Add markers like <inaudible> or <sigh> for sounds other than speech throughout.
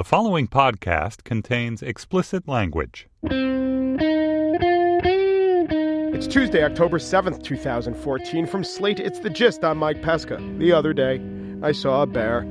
The following podcast contains explicit language. It's Tuesday, October 7th, 2014. From Slate, it's The Gist. I'm Mike Pesca. The other day, I saw a bear.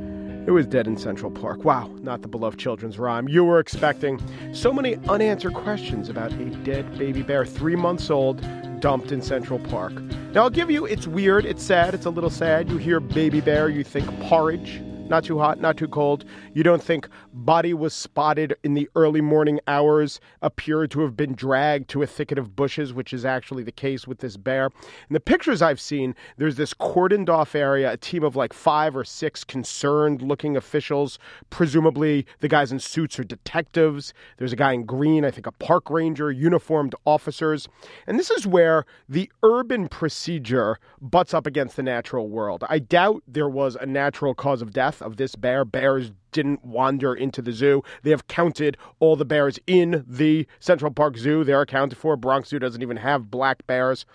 It was dead in Central Park. Wow, not the beloved children's rhyme you were expecting. So many unanswered questions about a dead baby bear, three months old, dumped in Central Park. Now, I'll give you, it's weird, it's sad, it's a little sad. You hear baby bear, you think porridge not too hot, not too cold. You don't think body was spotted in the early morning hours, appeared to have been dragged to a thicket of bushes, which is actually the case with this bear. In the pictures I've seen, there's this cordoned off area, a team of like five or six concerned looking officials. Presumably, the guys in suits are detectives. There's a guy in green, I think a park ranger, uniformed officers. And this is where the urban procedure butts up against the natural world. I doubt there was a natural cause of death of this bear. Bears didn't wander into the zoo. They have counted all the bears in the Central Park Zoo. They're accounted for. Bronx Zoo doesn't even have black bears.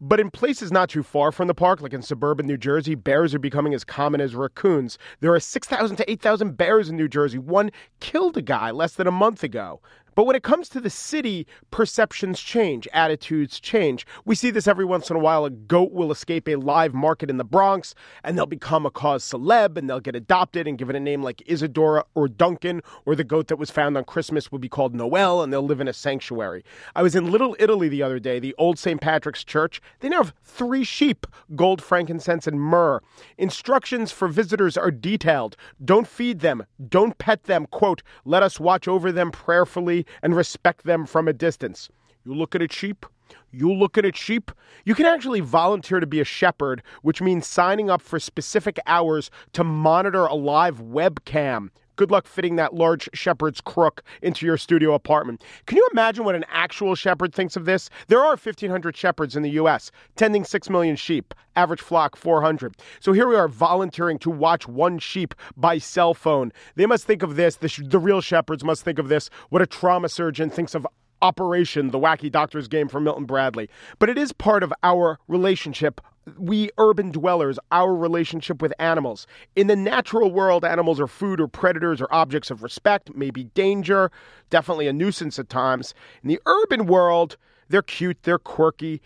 But in places not too far from the park, like in suburban New Jersey, bears are becoming as common as raccoons. There are 6,000 to 8,000 bears in New Jersey. One killed a guy less than a month ago. But when it comes to the city, perceptions change, attitudes change. We see this every once in a while. A goat will escape a live market in the Bronx and they'll become a cause celeb and they'll get adopted and given a name like Isadora or Duncan, or the goat that was found on Christmas will be called Noel and they'll live in a sanctuary. I was in Little Italy the other day, the old St. Patrick's Church. They now have three sheep gold, frankincense, and myrrh. Instructions for visitors are detailed. Don't feed them, don't pet them. Quote, let us watch over them prayerfully and respect them from a distance. You look at a sheep, you look at a sheep. You can actually volunteer to be a shepherd, which means signing up for specific hours to monitor a live webcam. Good luck fitting that large shepherd's crook into your studio apartment. Can you imagine what an actual shepherd thinks of this? There are 1,500 shepherds in the U.S., tending 6 million sheep, average flock 400. So here we are volunteering to watch one sheep by cell phone. They must think of this, the, sh- the real shepherds must think of this, what a trauma surgeon thinks of Operation, the wacky doctor's game from Milton Bradley. But it is part of our relationship we urban dwellers, our relationship with animals. In the natural world, animals are food or predators or objects of respect, maybe danger, definitely a nuisance at times. In the urban world, they're cute, they're quirky.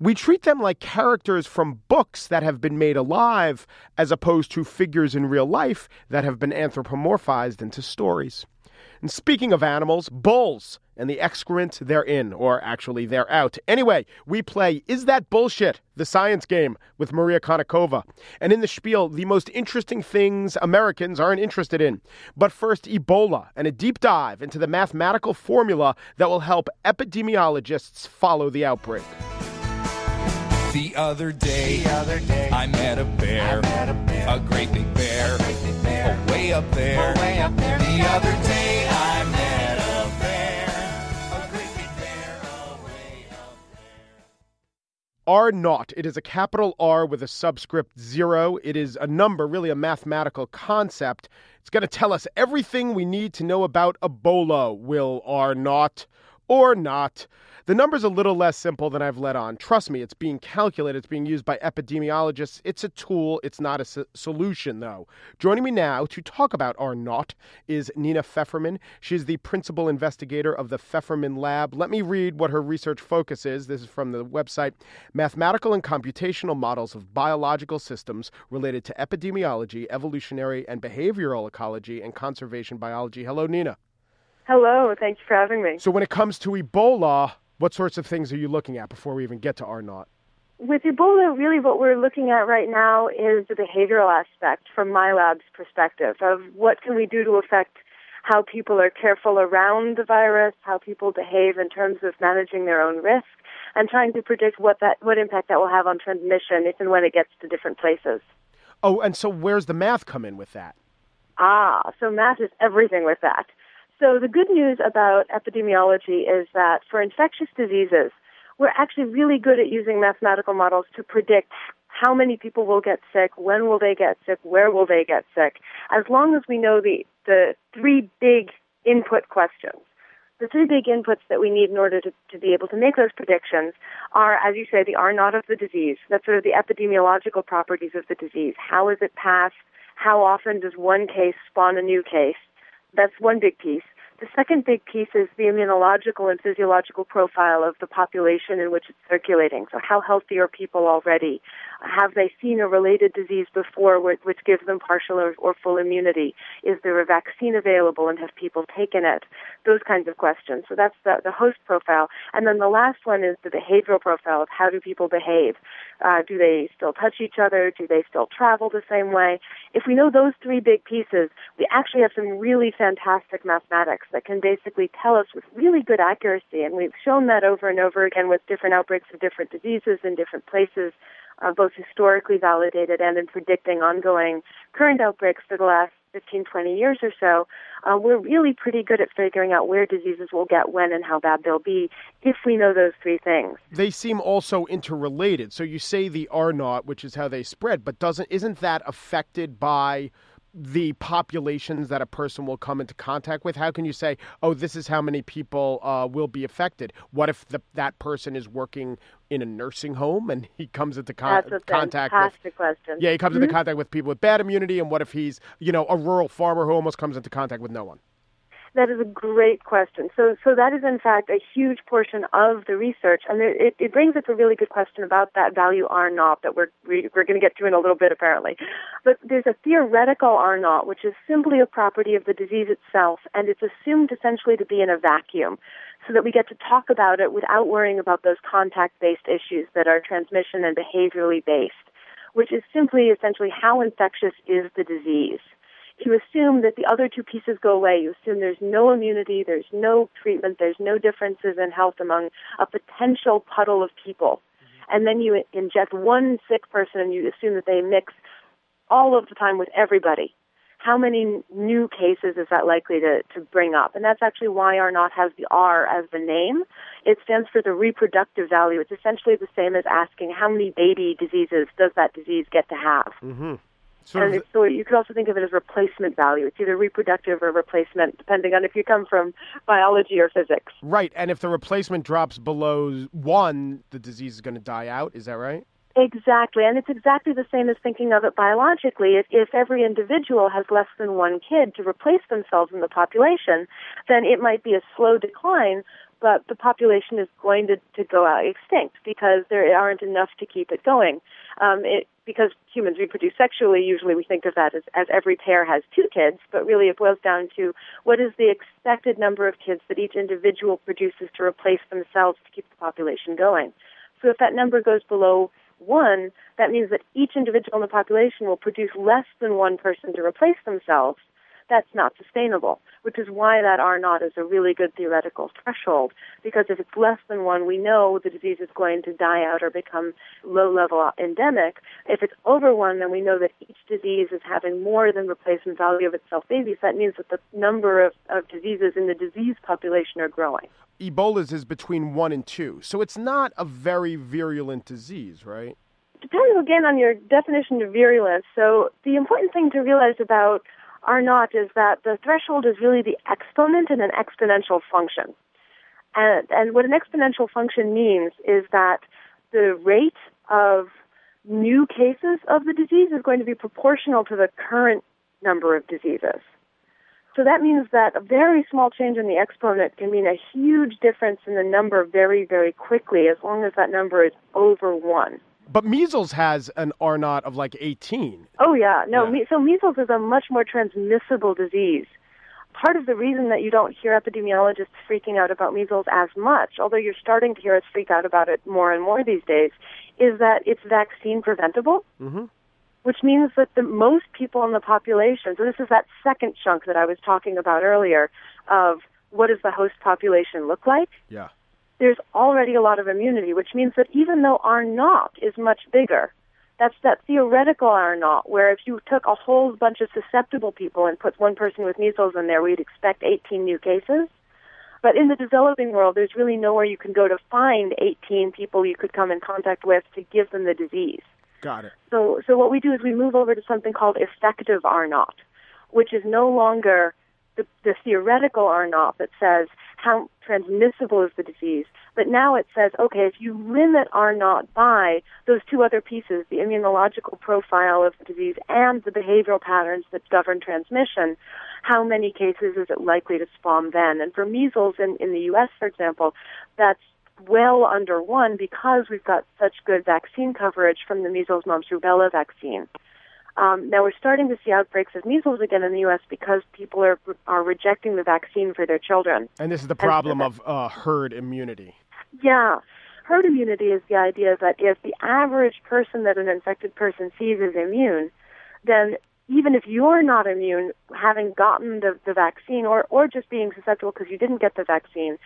We treat them like characters from books that have been made alive, as opposed to figures in real life that have been anthropomorphized into stories. And speaking of animals, bulls and the excrement they're in, or actually they're out. Anyway, we play Is That Bullshit? The science game with Maria Konnikova. And in the spiel, the most interesting things Americans aren't interested in. But first, Ebola and a deep dive into the mathematical formula that will help epidemiologists follow the outbreak. The other day, the other day I, met a bear, I met a bear, a great big bear, great big bear oh, way up there. Oh, way up there. The other day R naught. It is a capital R with a subscript zero. It is a number, really a mathematical concept. It's going to tell us everything we need to know about Ebola. Will R naught or not? The number's a little less simple than I've let on. Trust me, it's being calculated, it's being used by epidemiologists. It's a tool, it's not a so- solution, though. Joining me now to talk about R naught is Nina Fefferman. She's the principal investigator of the Fefferman Lab. Let me read what her research focus is. This is from the website Mathematical and Computational Models of Biological Systems Related to Epidemiology, Evolutionary and Behavioral Ecology, and Conservation Biology. Hello, Nina. Hello, thanks for having me. So, when it comes to Ebola, what sorts of things are you looking at before we even get to R naught? With Ebola, really what we're looking at right now is the behavioral aspect from my lab's perspective of what can we do to affect how people are careful around the virus, how people behave in terms of managing their own risk, and trying to predict what that what impact that will have on transmission if and when it gets to different places. Oh, and so where's the math come in with that? Ah, so math is everything with that. So the good news about epidemiology is that for infectious diseases, we're actually really good at using mathematical models to predict how many people will get sick, when will they get sick, where will they get sick, as long as we know the, the three big input questions. The three big inputs that we need in order to, to be able to make those predictions are, as you say, the R naught of the disease. That's sort of the epidemiological properties of the disease. How is it passed? How often does one case spawn a new case? That's one big piece. The second big piece is the immunological and physiological profile of the population in which it's circulating. So, how healthy are people already? Have they seen a related disease before which gives them partial or, full immunity? Is there a vaccine available and have people taken it? Those kinds of questions. So, that's the, the host profile. And then the last one is the behavioral profile of how do people behave? Uh, do they still touch each other? Do they still travel the same way? If we know those three big pieces, we actually have some really fantastic mathematics that can basically tell us with really good accuracy, and we've shown that over and over again with different outbreaks of different diseases in different places, uh, both historically validated and in predicting ongoing current outbreaks for the last 15, 20 years or so, uh, we're really pretty good at figuring out where diseases will get when and how bad they'll be if we know those three things. They seem also interrelated. So you say the R naught, which is how they spread, but doesn't isn't that affected by the populations that a person will come into contact with? How can you say, oh, this is how many people uh, will be affected? What if the, that person is working in a nursing home and he comes into con- contact with question. yeah, he comes Mhm. into contact with people with bad immunity, and what if he's you know a rural farmer who almost comes into contact with no one? That is a great question. So, so that is in fact a huge portion of the research, and it, it, it brings up a really good question about that value R naught that we're we, we're going to get to in a little bit apparently. But there's a theoretical R naught, which is simply a property of the disease itself, and it's assumed essentially to be in a vacuum, so that we get to talk about it without worrying about those contact-based issues that are transmission and behaviorally based, which is simply essentially how infectious is the disease you assume that the other two pieces go away. You assume there's no immunity, there's no treatment, there's no differences in health among a potential puddle of people. And then you inject one sick person and you assume that they mix all of the time with everybody. How many new cases is that likely to, to bring up? And that's actually why R naught has the R as the name. It stands for the reproductive value. It's essentially the same as asking how many baby diseases does that disease get to have? Mm-hmm. Sort and of, so you could also think of it as replacement value. It's either reproductive or replacement, depending on if you come from biology or physics. right, and if the replacement drops below one, the disease is going to die out. Is that right? Exactly, and it's exactly the same as thinking of it biologically. If, if every individual has less than one kid to replace themselves in the population, then it might be a slow decline, but the population is going to, to go out extinct because there aren't enough to keep it going. Um, it, because humans reproduce sexually, usually we think of that as, as every pair has two kids, but really it boils down to what is the expected number of kids that each individual produces to replace themselves to keep the population going. So if that number goes below one, that means that each individual in the population will produce less than one person to replace themselves. That's not sustainable, which is why that R naught is a really good theoretical threshold. Because if it's less than one, we know the disease is going to die out or become low level endemic. If it's over one, then we know that each disease is having more than replacement value of itself babies. That means that the number of, of diseases in the disease population are growing. Ebola's is between one and two, so it's not a very virulent disease, right? depends again on your definition of virulence. So the important thing to realize about R naught is that the threshold is really the exponent in an exponential function. And, and what an exponential function means is that the rate of new cases of the disease is going to be proportional to the current number of diseases. So that means that a very small change in the exponent can mean a huge difference in the number very, very quickly as long as that number is over one. But measles has an R naught of like 18. Oh yeah, no. Yeah. Me- so measles is a much more transmissible disease. Part of the reason that you don't hear epidemiologists freaking out about measles as much, although you're starting to hear us freak out about it more and more these days, is that it's vaccine preventable, Mhm. which means that the most people in the population. So this is that second chunk that I was talking about earlier of what does the host population look like Yeah. There's already a lot of immunity, which means that even though R naught is much bigger, that's that theoretical R naught, where if you took a whole bunch of susceptible people and put one person with measles in there, we'd expect 18 new cases. But in the developing world, there's really nowhere you can go to find 18 people you could come in contact with to give them the disease. Got it. So, so what we do is we move over to something called effective R naught, which is no longer the, the theoretical R naught that says how transmissible is the disease, but now it says, okay, if you limit R naught by those two other pieces, the immunological profile of the disease and the behavioral patterns that govern transmission, how many cases is it likely to spawn then? And for measles in, in the U.S., for example, that's well under one because we've got such good vaccine coverage from the measles, mumps, rubella vaccine. Um, now we're starting to see outbreaks of measles again in the U.S. because people are are rejecting the vaccine for their children. And this is the problem of uh, herd immunity. Yeah, herd immunity is the idea that if the average person that an infected person sees is immune, then even if you're not immune, having gotten the, the vaccine or, or just being susceptible because you didn't get the vaccine,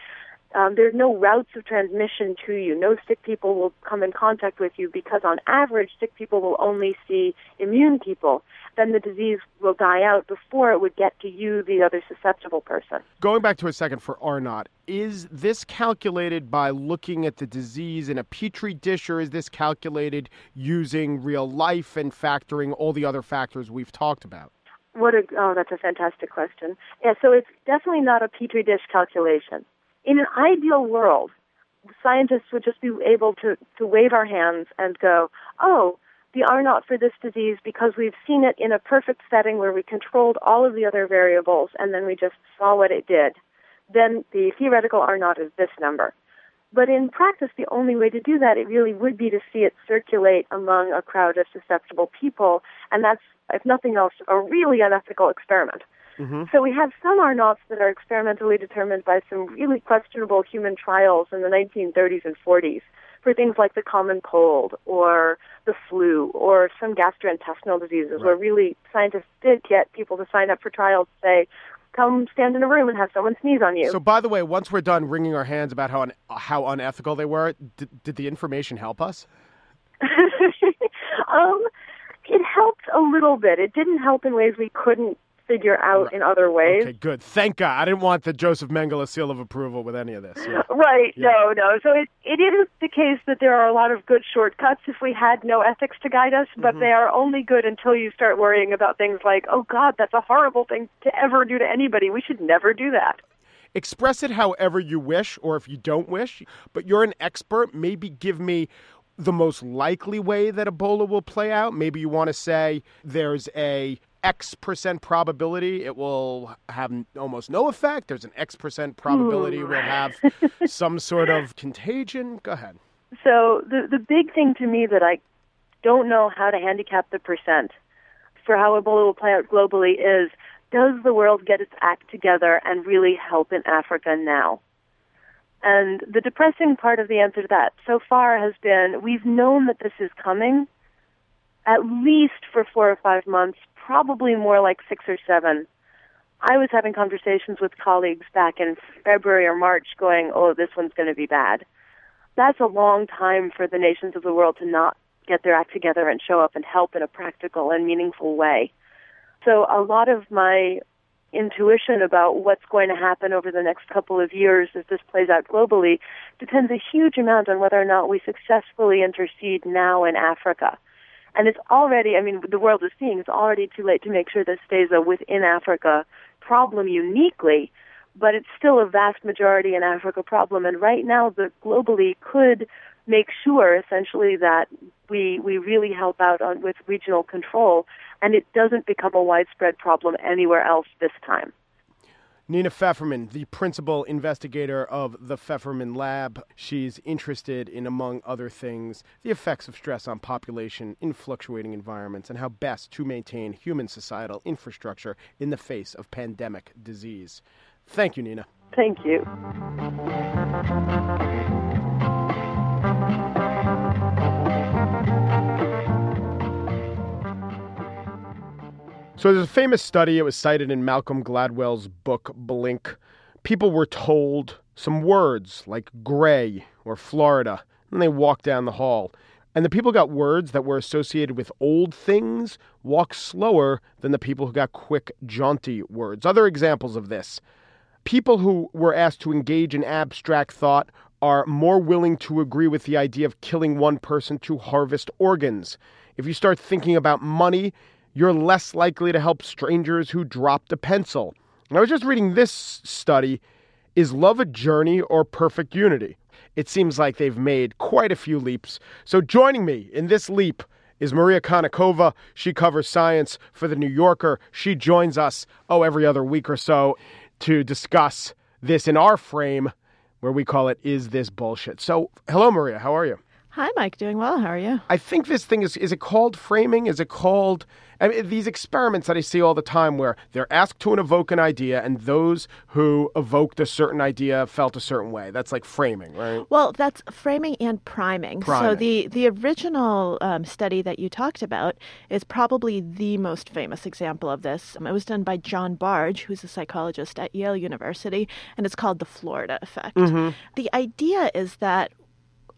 um, there's no routes of transmission to you. No sick people will come in contact with you because, on average, sick people will only see immune people. Then the disease will die out before it would get to you, the other susceptible person. Going back to a second for R naught, is this calculated by looking at the disease in a petri dish, or is this calculated using real life and factoring all the other factors we've talked about? What a oh, that's a fantastic question. Yeah, so it's definitely not a petri dish calculation in an ideal world, scientists would just be able to, to wave our hands and go, oh, the R naught for this disease because we've seen it in a perfect setting where we controlled all of the other variables and then we just saw what it did. Then the theoretical R naught is this number. But in practice, the only way to do that, it really would be to see it circulate among a crowd of susceptible people, and that's, if nothing else, a really unethical experiment. Mm-hmm. So we have some R naughts that are experimentally determined by some really questionable human trials in the 1930s and 40s for things like the common cold or the flu or some gastrointestinal diseases right. where really scientists did get people to sign up for trials to say, come stand in a room and have someone sneeze on you. So, by the way, once we're done wringing our hands about how un- how unethical they were, did, did the information help us? <laughs> um, it helped a little bit. It didn't help in ways we couldn't figure out right. in other ways. Okay, good. Thank God. I didn't want the Joseph Mengele seal of approval with any of this. Yeah. <laughs> Right. Yeah. No, no. So it, it is the case that there are a lot of good shortcuts if we had no ethics to guide us, but mm-hmm. they are only good until you start worrying about things like, oh, God, that's a horrible thing to ever do to anybody. We should never do that. Express it however you wish, or if you don't wish, but you're an expert. Maybe give me the most likely way that Ebola will play out. Maybe you want to say there's a X percent probability it will have almost no effect. There's an X percent probability we'll hmm. have <laughs> some sort of contagion. Go ahead. So the the big thing to me that I don't know how to handicap the percent for how Ebola will play out globally is does the world get its act together and really help in Africa now? And the depressing part of the answer to that so far has been we've known that this is coming at least for four or five months probably more like six or seven. I was having conversations with colleagues back in February or March going, oh, this one's going to be bad. That's a long time for the nations of the world to not get their act together and show up and help in a practical and meaningful way. So a lot of my intuition about what's going to happen over the next couple of years as this plays out globally depends a huge amount on whether or not we successfully intercede now in Africa. And it's already, I mean, the world is seeing it's already too late to make sure this stays a within Africa problem uniquely, but it's still a vast majority in Africa problem. And right now, the globally could make sure essentially that we we really help out on with regional control, and it doesn't become a widespread problem anywhere else this time. Nina Fefferman, the principal investigator of the Fefferman Lab. She's interested in, among other things, the effects of stress on population in fluctuating environments and how best to maintain human societal infrastructure in the face of pandemic disease. Thank you, Nina. Thank you. So there's a famous study, it was cited in Malcolm Gladwell's book, Blink. People were told some words like gray or Florida, and they walked down the hall. And the people got words that were associated with old things walk slower than the people who got quick, jaunty words. Other examples of this people who were asked to engage in abstract thought are more willing to agree with the idea of killing one person to harvest organs. If you start thinking about money, you're less likely to help strangers who dropped a pencil. I was just reading this study. Is love a journey or perfect unity? It seems like they've made quite a few leaps. So joining me in this leap is Maria Konnikova. She covers science for The New Yorker. She joins us, oh, every other week or so to discuss this in our frame where we call it Is This Bullshit? So, hello, Maria. How are you? Hi, Mike. Doing well. How are you? I think this thing is is it called framing? Is it called I mean, these experiments that I see all the time where they're asked to evoke an idea and those who evoked a certain idea felt a certain way. That's like framing, right? Well, that's framing and priming. Priming. So the the original um, study that you talked about is probably the most famous example of this. Um, it was done by John Bargh, who's a psychologist at Yale University, and it's called the Florida effect. The idea is that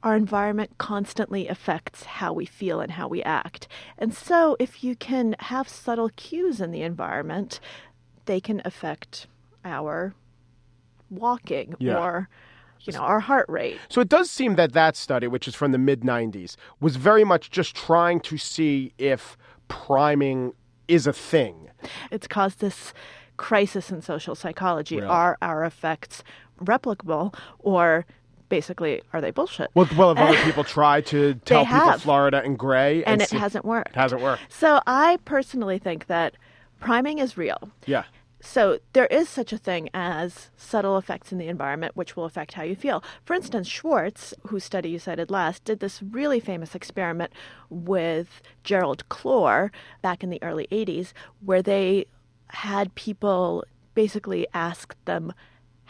our environment constantly affects how we feel and how we act. And so, if you can have subtle cues in the environment, they can affect our walking Yeah. or you know our heart rate So it does seem that that study, which is from the mid 90s, was very much just trying to see if priming is a thing. it's caused this crisis in social psychology Really? are our effects replicable or basically are they bullshit Well, well, have other <laughs> people try to tell people have. Florida and gray, and it see- hasn't worked It hasn't worked. so i personally think that priming is real Yeah. So there is such a thing as subtle effects in the environment which will affect how you feel. For instance, Schwarz, whose study you cited last, did this really famous experiment with Gerald Clore back in the early 80s where they had people basically ask them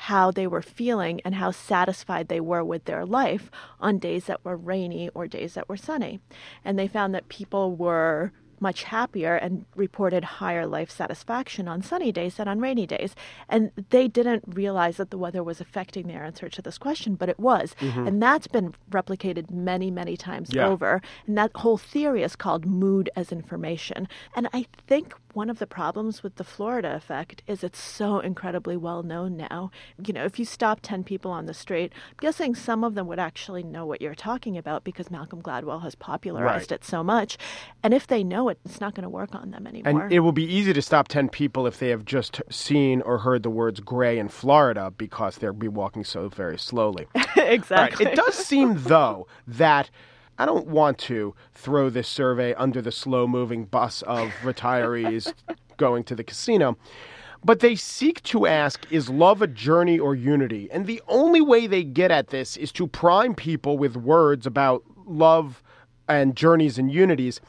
how they were feeling and how satisfied they were with their life on days that were rainy or days that were sunny. And they found that people were much happier and reported higher life satisfaction on sunny days than on rainy days. And they didn't realize that the weather was affecting their answer to this question, but it was. Mm-hmm. And that's been replicated many, many times Yeah. over. And that whole theory is called mood as information. And I think one of the problems with the Florida effect is it's so incredibly well known now. You know, if you stop 10 people on the street, I'm guessing some of them would actually know what you're talking about because Malcolm Gladwell has popularized Right. it so much. And if they know it, it's not going to work on them anymore. And it will be easy to stop 10 people if they have just seen or heard the words gray in Florida because they'll be walking so very slowly. <laughs> All right. exactly. It does seem, though, that I don't want to throw this survey under the slow moving bus of <laughs> retirees going to the casino. But they seek to ask, is love a journey or unity? And the only way they get at this is to prime people with words about love and journeys and unities.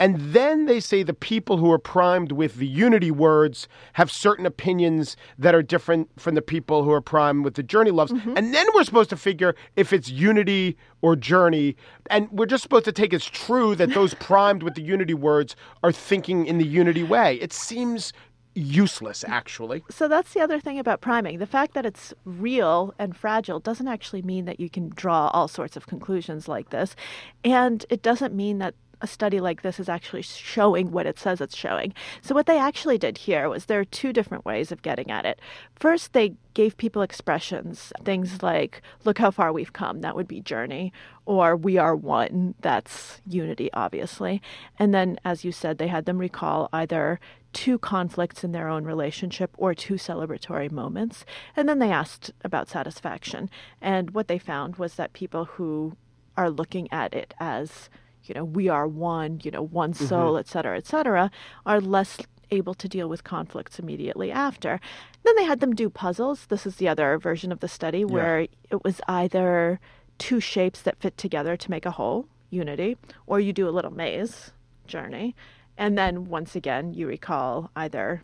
And then they say the people who are primed with the unity words have certain opinions that are different from the people who are primed with the journey loves. Mm-hmm. And then we're supposed to figure if it's unity or journey. And we're just supposed to take as true that those <laughs> primed with the unity words are thinking in the unity way. It seems useless, actually. So that's the other thing about priming. The fact that it's real and fragile doesn't actually mean that you can draw all sorts of conclusions like this. And it doesn't mean that a study like this is actually showing what it says it's showing. So what they actually did here was there are two different ways of getting at it. First, they gave people expressions, things like look how far we've come, that would be journey, or we are one, that's unity obviously. And then as you said, they had them recall either two conflicts in their own relationship or two celebratory moments. And then they asked about satisfaction. And what they found was that people who are looking at it as, you know, we are one, you know, one mm-hmm. soul, et cetera, et cetera, are less able to deal with conflicts immediately after. Then they had them do puzzles. This is the other version of the study where it was either two shapes that fit together to make a whole, unity, or you do a little maze, journey. And then once again, you recall either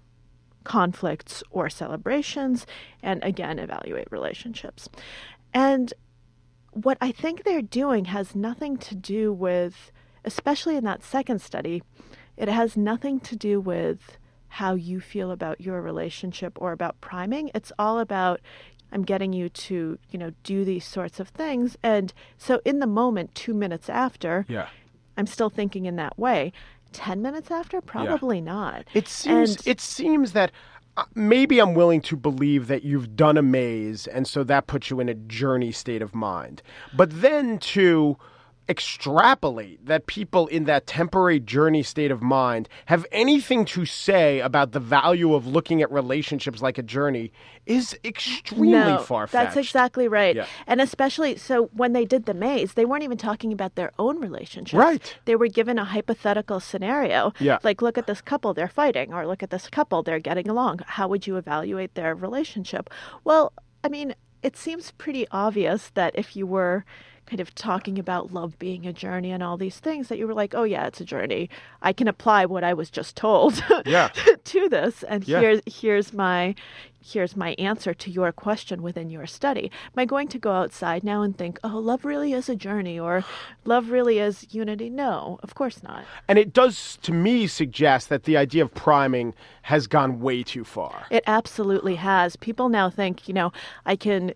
conflicts or celebrations, and again, evaluate relationships. And what I think they're doing has nothing to do with, especially in that second study, it has nothing to do with how you feel about your relationship or about priming. It's all about I'm getting you to, you know, do these sorts of things. And so in the moment, two minutes after, Yeah. I'm still thinking in that way. 10 minutes after? Probably not. It seems And- it seems that uh, maybe I'm willing to believe that you've done a maze and so that puts you in a journey state of mind. But then to extrapolate that people in that temporary journey state of mind have anything to say about the value of looking at relationships like a journey is extremely no, far fetched. That's exactly right. Yeah. And especially so when they did the maze, they weren't even talking about their own relationships. Right. They were given a hypothetical scenario. Yeah. Like look at this couple, they're fighting, or look at this couple, they're getting along. How would you evaluate their relationship? Well, I mean, it seems pretty obvious that if you were kind of talking about love being a journey and all these things that you were like, oh yeah, it's a journey. I can apply what I was just told <laughs> Yeah. to this, and Yeah. here's here's my here's my answer to your question within your study. Am I going to go outside now and think, oh, love really is a journey or love really is unity? No, of course not. And it does, to me, suggest that the idea of priming has gone way too far. It absolutely has. People now think, you know, I can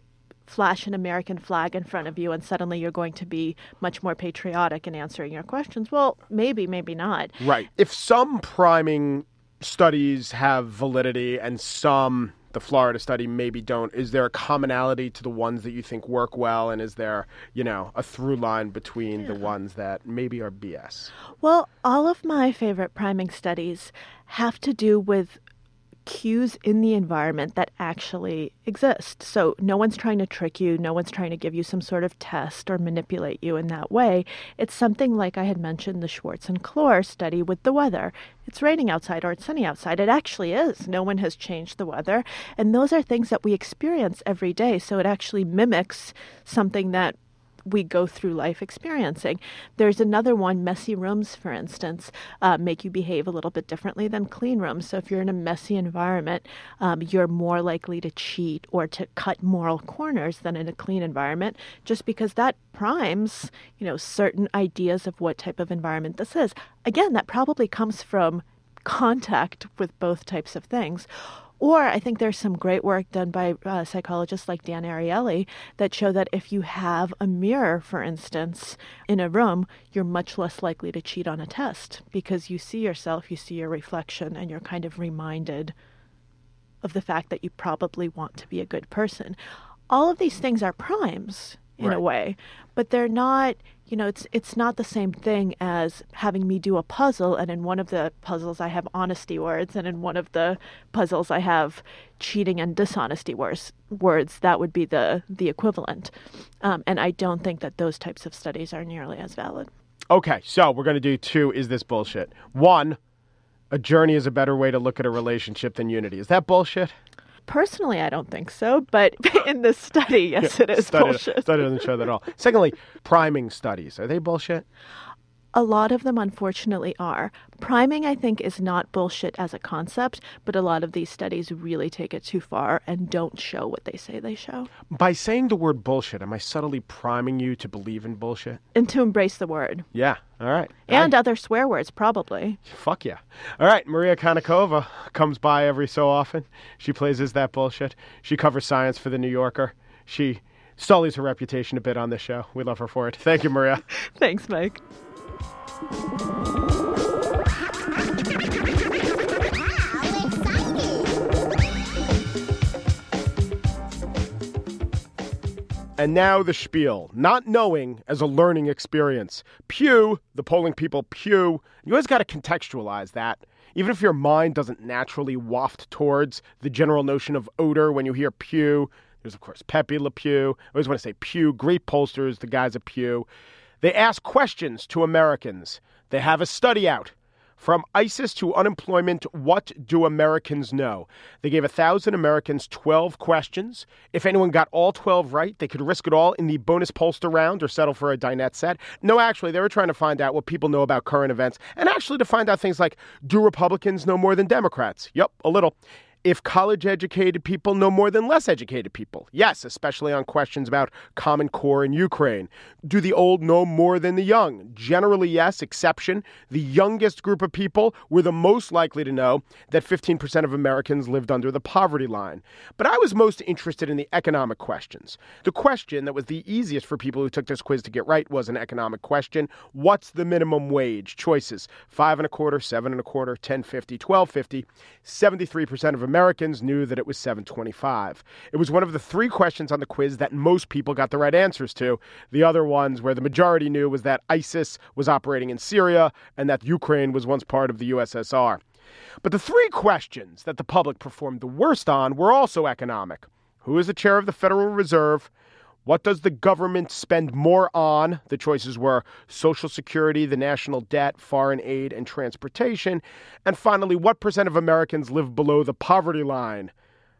flash an American flag in front of you and suddenly you're going to be much more patriotic in answering your questions. Well, maybe, maybe not. Right. If some priming studies have validity and some, the Florida study, maybe don't, is there a commonality to the ones that you think work well? And is there, you know, a through line between the ones that maybe are BS? Well, all of my favorite priming studies have to do with cues in the environment that actually exist. So no one's trying to trick you, no one's trying to give you some sort of test or manipulate you in that way. It's something like I had mentioned the Schwarz and Clore study with the weather. It's raining outside or it's sunny outside. It actually is. No one has changed the weather. And those are things that we experience every day. So it actually mimics something that we go through life experiencing. There's another one, messy rooms, for instance, uh, make you behave a little bit differently than clean rooms. So if you're in a messy environment, um, you're more likely to cheat or to cut moral corners than in a clean environment, just because that primes, you know, certain ideas of what type of environment this is. Again, that probably comes from contact with both types of things. Or I think there's some great work done by uh, psychologists like Dan Ariely that show that if you have a mirror, for instance, in a room, you're much less likely to cheat on a test because you see yourself, you see your reflection, and you're kind of reminded of the fact that you probably want to be a good person. All of these things are primes in a way, but they're not, you know, it's it's not the same thing as having me do a puzzle and in one of the puzzles I have honesty words and in one of the puzzles I have cheating and dishonesty words words that would be the the equivalent. Um, and I don't think that those types of studies are nearly as valid. Okay, so we're going to do two Is This Bullshit? One, a journey is a better way to look at a relationship than unity. Is that bullshit? Personally, I don't think so, but <laughs> in this study, yes, it is study, bullshit. Study doesn't show that at all. Secondly, priming studies. Are they bullshit? A lot of them, unfortunately, are. Priming, I think, is not bullshit as a concept, but a lot of these studies really take it too far and don't show what they say they show. By saying the word bullshit, am I subtly priming you to believe in bullshit? And to embrace the word. Yeah. All right. And I- other swear words, probably. fuck yeah. All right. Maria Konnikova comes by every so often. She plays Is That Bullshit? She covers science for The New Yorker. She sullies her reputation a bit on this show. We love her for it. Thank you, Maria. <laughs> Thanks, Mike. And now the spiel. Not knowing as a learning experience. Pew, the polling people, Pew. You always got to contextualize that. Even if your mind doesn't naturally waft towards the general notion of odor when you hear Pew, there's of course Pepe Le Pew. I always want to say Pew, great pollsters, the guys at Pew. They ask questions to Americans. They have a study out. From ISIS to unemployment, what do Americans know? They gave 1,000 Americans 12 questions. If anyone got all 12 right, they could risk it all in the bonus pollster round or settle for a dinette set. No, actually, they were trying to find out what people know about current events and actually to find out things like do Republicans know more than Democrats? Yep, a little. If college educated people know more than less educated people? Yes, especially on questions about Common Core in Ukraine. Do the old know more than the young? Generally, yes, exception. The youngest group of people were the most likely to know that 15% of Americans lived under the poverty line. But I was most interested in the economic questions. The question that was the easiest for people who took this quiz to get right was an economic question. What's the minimum wage? Choices five and a quarter, seven and a quarter, ten fifty, twelve fifty. 73% of Americans knew that it was 725. It was one of the three questions on the quiz that most people got the right answers to. The other ones where the majority knew was that ISIS was operating in Syria and that Ukraine was once part of the USSR. But the three questions that the public performed the worst on were also economic. Who is the chair of the Federal Reserve? What does the government spend more on? The choices were Social Security, the national debt, foreign aid, and transportation. And finally, what percent of Americans live below the poverty line?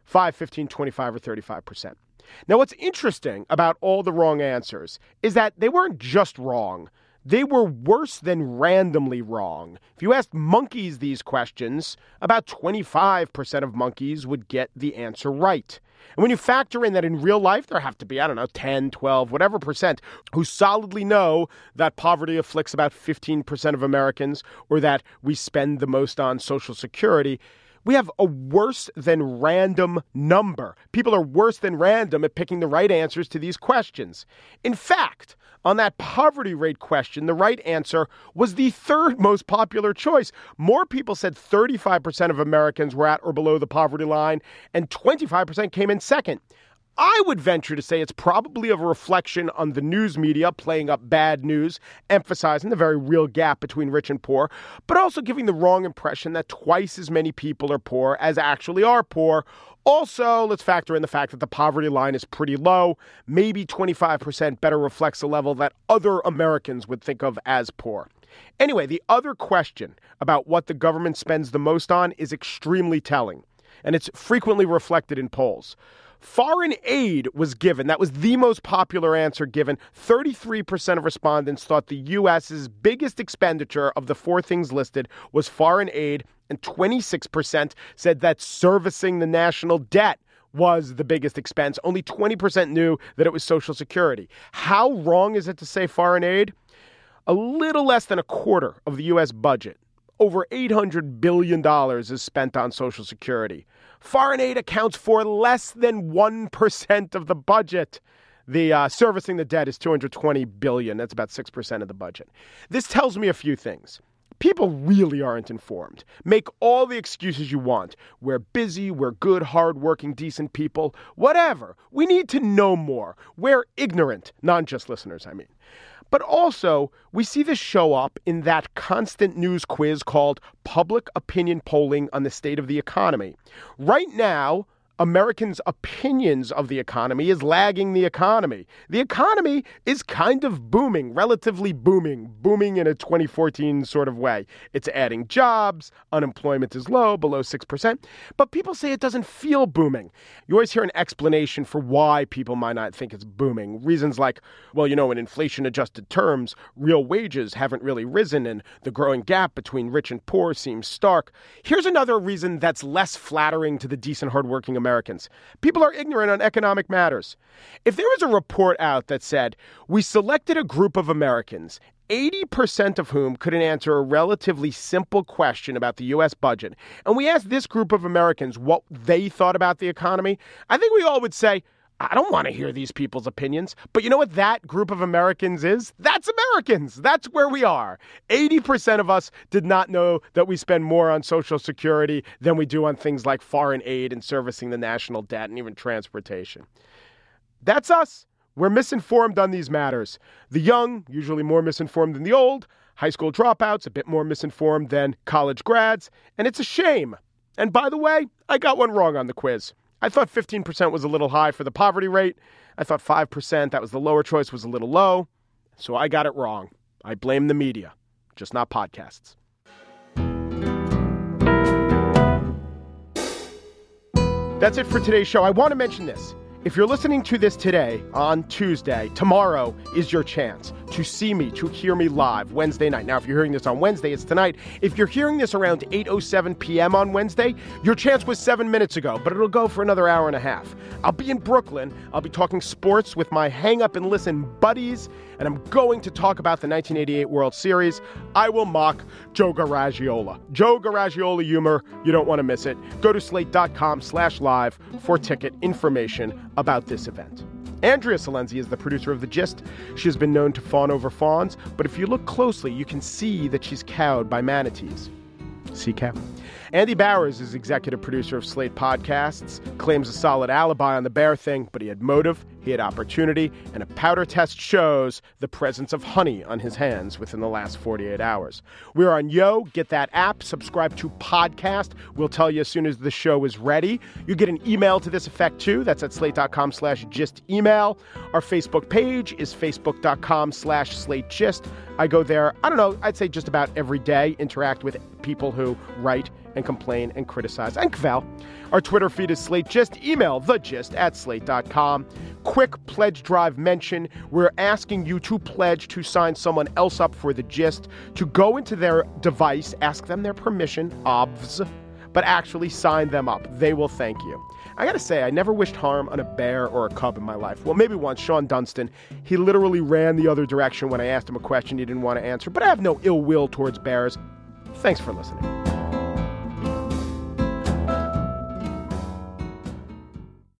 5, 15, 25, or 35 percent. Now, what's interesting about all the wrong answers is that they weren't just wrong. They were worse than randomly wrong. If you asked monkeys these questions, about 25% of monkeys would get the answer right. And when you factor in that in real life, there have to be, I don't know, 10, 12, whatever percent who solidly know that poverty afflicts about 15% of Americans or that we spend the most on Social Security, we have a worse than random number. People are worse than random at picking the right answers to these questions. In fact, on that poverty rate question, the right answer was the third most popular choice. More people said 35% of Americans were at or below the poverty line, and 25% came in second. I would venture to say it's probably a reflection on the news media playing up bad news, emphasizing the very real gap between rich and poor, but also giving the wrong impression that twice as many people are poor as actually are poor. Also, let's factor in the fact that the poverty line is pretty low. Maybe 25% better reflects a level that other Americans would think of as poor. Anyway, the other question about what the government spends the most on is extremely telling, and it's frequently reflected in polls. Foreign aid was given. That was the most popular answer given. 33% of respondents thought the U.S.'s biggest expenditure of the four things listed was foreign aid, and 26% said that servicing the national debt was the biggest expense. Only 20% knew that it was Social Security. How wrong is it to say foreign aid? A little less than a quarter of the U.S. budget, over $800 billion, is spent on Social Security. Foreign aid accounts for less than 1% of the budget. The uh, servicing the debt is 220 billion. That's about 6% of the budget. This tells me a few things. People really aren't informed. Make all the excuses you want. We're busy, we're good, hardworking, decent people, whatever. We need to know more. We're ignorant, non just listeners, I mean. But also, we see this show up in that constant news quiz called Public Opinion Polling on the State of the Economy. Right now, Americans' opinions of the economy is lagging the economy. The economy is kind of booming, relatively booming, booming in a 2014 sort of way. It's adding jobs, unemployment is low, below 6%, but people say it doesn't feel booming. You always hear an explanation for why people might not think it's booming. Reasons like, well, you know, in inflation adjusted terms, real wages haven't really risen and the growing gap between rich and poor seems stark. Here's another reason that's less flattering to the decent, hardworking American Americans. People are ignorant on economic matters. If there was a report out that said, we selected a group of Americans 80% of whom couldn't answer a relatively simple question about the U.S. budget. And we asked this group of Americans what they thought about the economy. I think we all would say, I don't want to hear these people's opinions. But you know what that group of Americans is? That's Americans. That's where we are. 80% of us did not know that we spend more on Social Security than we do on things like foreign aid and servicing the national debt and even transportation. That's us. We're misinformed on these matters. The young, usually more misinformed than the old, high school dropouts, a bit more misinformed than college grads, and it's a shame. And by the way, I got one wrong on the quiz. I thought 15% was a little high for the poverty rate. I thought 5%, that was the lower choice, was a little low. So I got it wrong. I blame the media, just not podcasts. That's it for today's show. I want to mention this. If you're listening to this today on Tuesday, tomorrow is your chance to see me, to hear me live Wednesday night. Now, if you're hearing this on Wednesday, it's tonight. If you're hearing this around 8:07 p.m. on Wednesday, your chance was 7 minutes ago, but it'll go for another hour and a half. I'll be in Brooklyn. I'll be talking sports with my hang up and listen buddies, and I'm going to talk about the 1988 World Series. I will mock Joe Garagiola. Joe Garagiola humor, you don't want to miss it. Go to slate.com slash live for ticket information about this event. Andrea Silenzi is the producer of The Gist. She has been known to fawn over fawns, but if you look closely, you can see that she's cowed by manatees. CCAP. Andy Bowers is executive producer of Slate Podcasts, claims a solid alibi on the bear thing, but he had motive, he had opportunity, and a powder test shows the presence of honey on his hands within the last 48 hours. We're on Yo, get that app, subscribe to Podcast. We'll tell you as soon as the show is ready. You get an email to this effect too. That's at slate.com slash gist email. Our Facebook page is facebook.com slash slate gist. I go there, I don't know, I'd say just about every day, interact with people who write and complain and criticize and kvel. Our Twitter feed is Slate Gist. Email the gist at slate.com. Quick pledge drive mention. We're asking you to pledge to sign someone else up for the gist, to go into their device, ask them their permission, obvs, but actually sign them up. They will thank you. I gotta say, I never wished harm on a bear or a cub in my life. Well, maybe once, Shawon Dunston. He literally ran the other direction when I asked him a question he didn't want to answer, but I have no ill will towards bears. Thanks for listening.